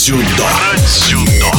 Дзюдо. Дзюдо.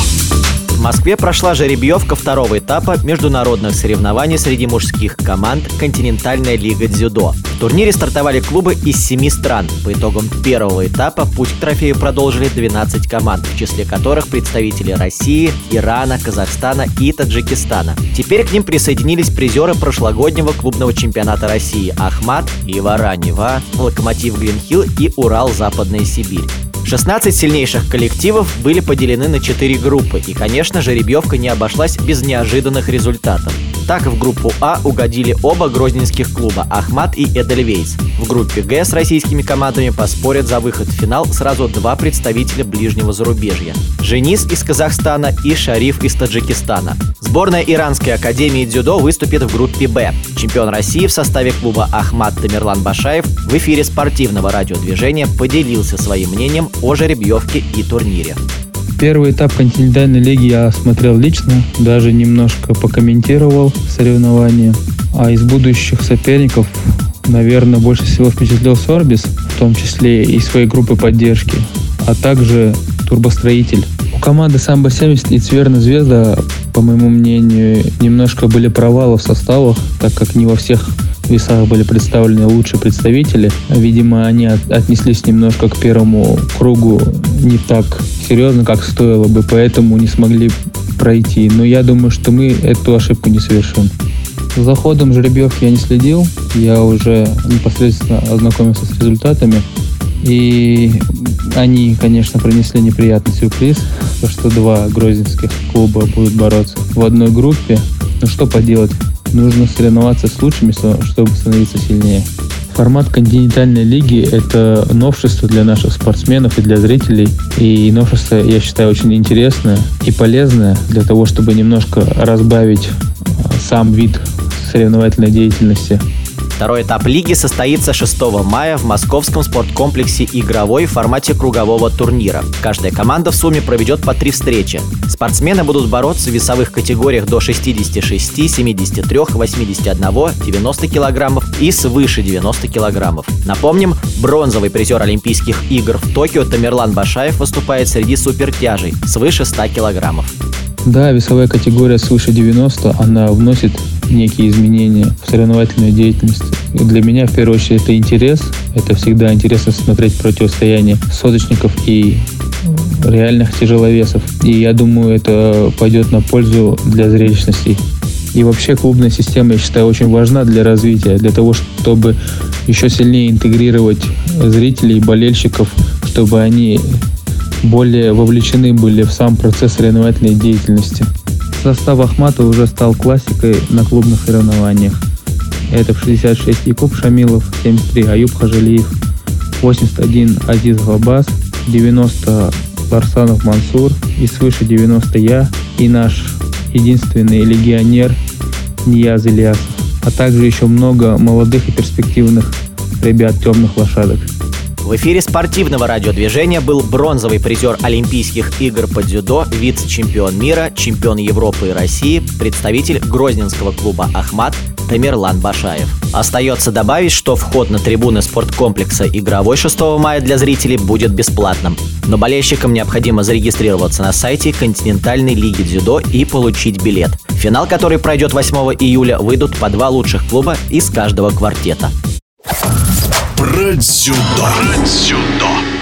В Москве прошла жеребьевка второго этапа международных соревнований среди мужских команд «Континентальная лига дзюдо». В турнире стартовали клубы из семи стран. По итогам первого этапа путь к трофею продолжили 12 команд, в числе которых представители России, Ирана, Казахстана и Таджикистана. Теперь к ним присоединились призеры прошлогоднего клубного чемпионата России Ахмат, Ивара-Нева, Локомотив Глинхилл и Урал Западная Сибирь. 16 сильнейших коллективов были поделены на 4 группы, и, конечно, жеребьевка не обошлась без неожиданных результатов. Так в группу А угодили оба грозненских клуба «Ахмат» и «Эдельвейс». В группе Г с российскими командами поспорят за выход в финал сразу два представителя ближнего зарубежья – Женис из Казахстана и Шариф из Таджикистана. Сборная Иранской академии дзюдо выступит в группе «Б». Чемпион России в составе клуба «Ахмат» Тамерлан Башаев в эфире спортивного радиодвижения поделился своим мнением о жеребьевке и турнире. Первый этап континентальной лиги я смотрел лично, даже немножко покомментировал соревнования. А из будущих соперников, наверное, больше всего впечатлил Сорбис, в том числе и своей группы поддержки, а также Турбостроитель. У команды Самбо-70 и Цверна Звезда, по моему мнению, немножко были провалы в составах, так как не во всех весах были представлены лучшие представители. Видимо, они отнеслись немножко к первому кругу не так серьезно, как стоило бы, поэтому не смогли пройти. Но я думаю, что мы эту ошибку не совершим. За ходом жеребьевки я не следил, я уже непосредственно ознакомился с результатами. И они, конечно, принесли неприятный сюрприз, то что два грозненских клуба будут бороться в одной группе. Ну что поделать, нужно соревноваться с лучшими, чтобы становиться сильнее. Формат континентальной лиги – это новшество для наших спортсменов и для зрителей. И новшество, я считаю, очень интересное и полезное для того, чтобы немножко разбавить а, сам вид соревновательной деятельности. Второй этап лиги состоится 6 мая в московском спорткомплексе «Игровой» в формате кругового турнира. Каждая команда в сумме проведет по три встречи. Спортсмены будут бороться в весовых категориях до 66, 73, 81, 90 килограммов и свыше 90 килограммов. Напомним, бронзовый призер Олимпийских игр в Токио Тамерлан Башаев выступает среди супертяжей свыше 100 килограммов. Да, весовая категория свыше 90, она вносит некие изменения в соревновательную деятельность. И для меня, в первую очередь, это интерес. Это всегда интересно смотреть противостояние соточников и реальных тяжеловесов. И я думаю, это пойдет на пользу для зрелищности. И вообще клубная система, я считаю, очень важна для развития, для того, чтобы еще сильнее интегрировать зрителей болельщиков, чтобы они более вовлечены были в сам процесс соревновательной деятельности. Состав Ахмата уже стал классикой на клубных соревнованиях. Это в 66 Якуб Шамилов, 73 Аюб Хажалиев, 81 Азиз Габас, 90 Ларсанов Мансур и свыше 90 я и наш единственный легионер Нияз Ильясов, а также еще много молодых и перспективных ребят темных лошадок. В эфире спортивного радиодвижения был бронзовый призер Олимпийских игр по дзюдо, вице-чемпион мира, чемпион Европы и России, представитель грозненского клуба «Ахмат» Тамерлан Башаев. Остается добавить, что вход на трибуны спорткомплекса «Игровой» 6 мая для зрителей будет бесплатным. Но болельщикам необходимо зарегистрироваться на сайте континентальной лиги дзюдо и получить билет. Финал, который пройдет 8 июля, выйдут по два лучших клуба из каждого квартета про дзюдо.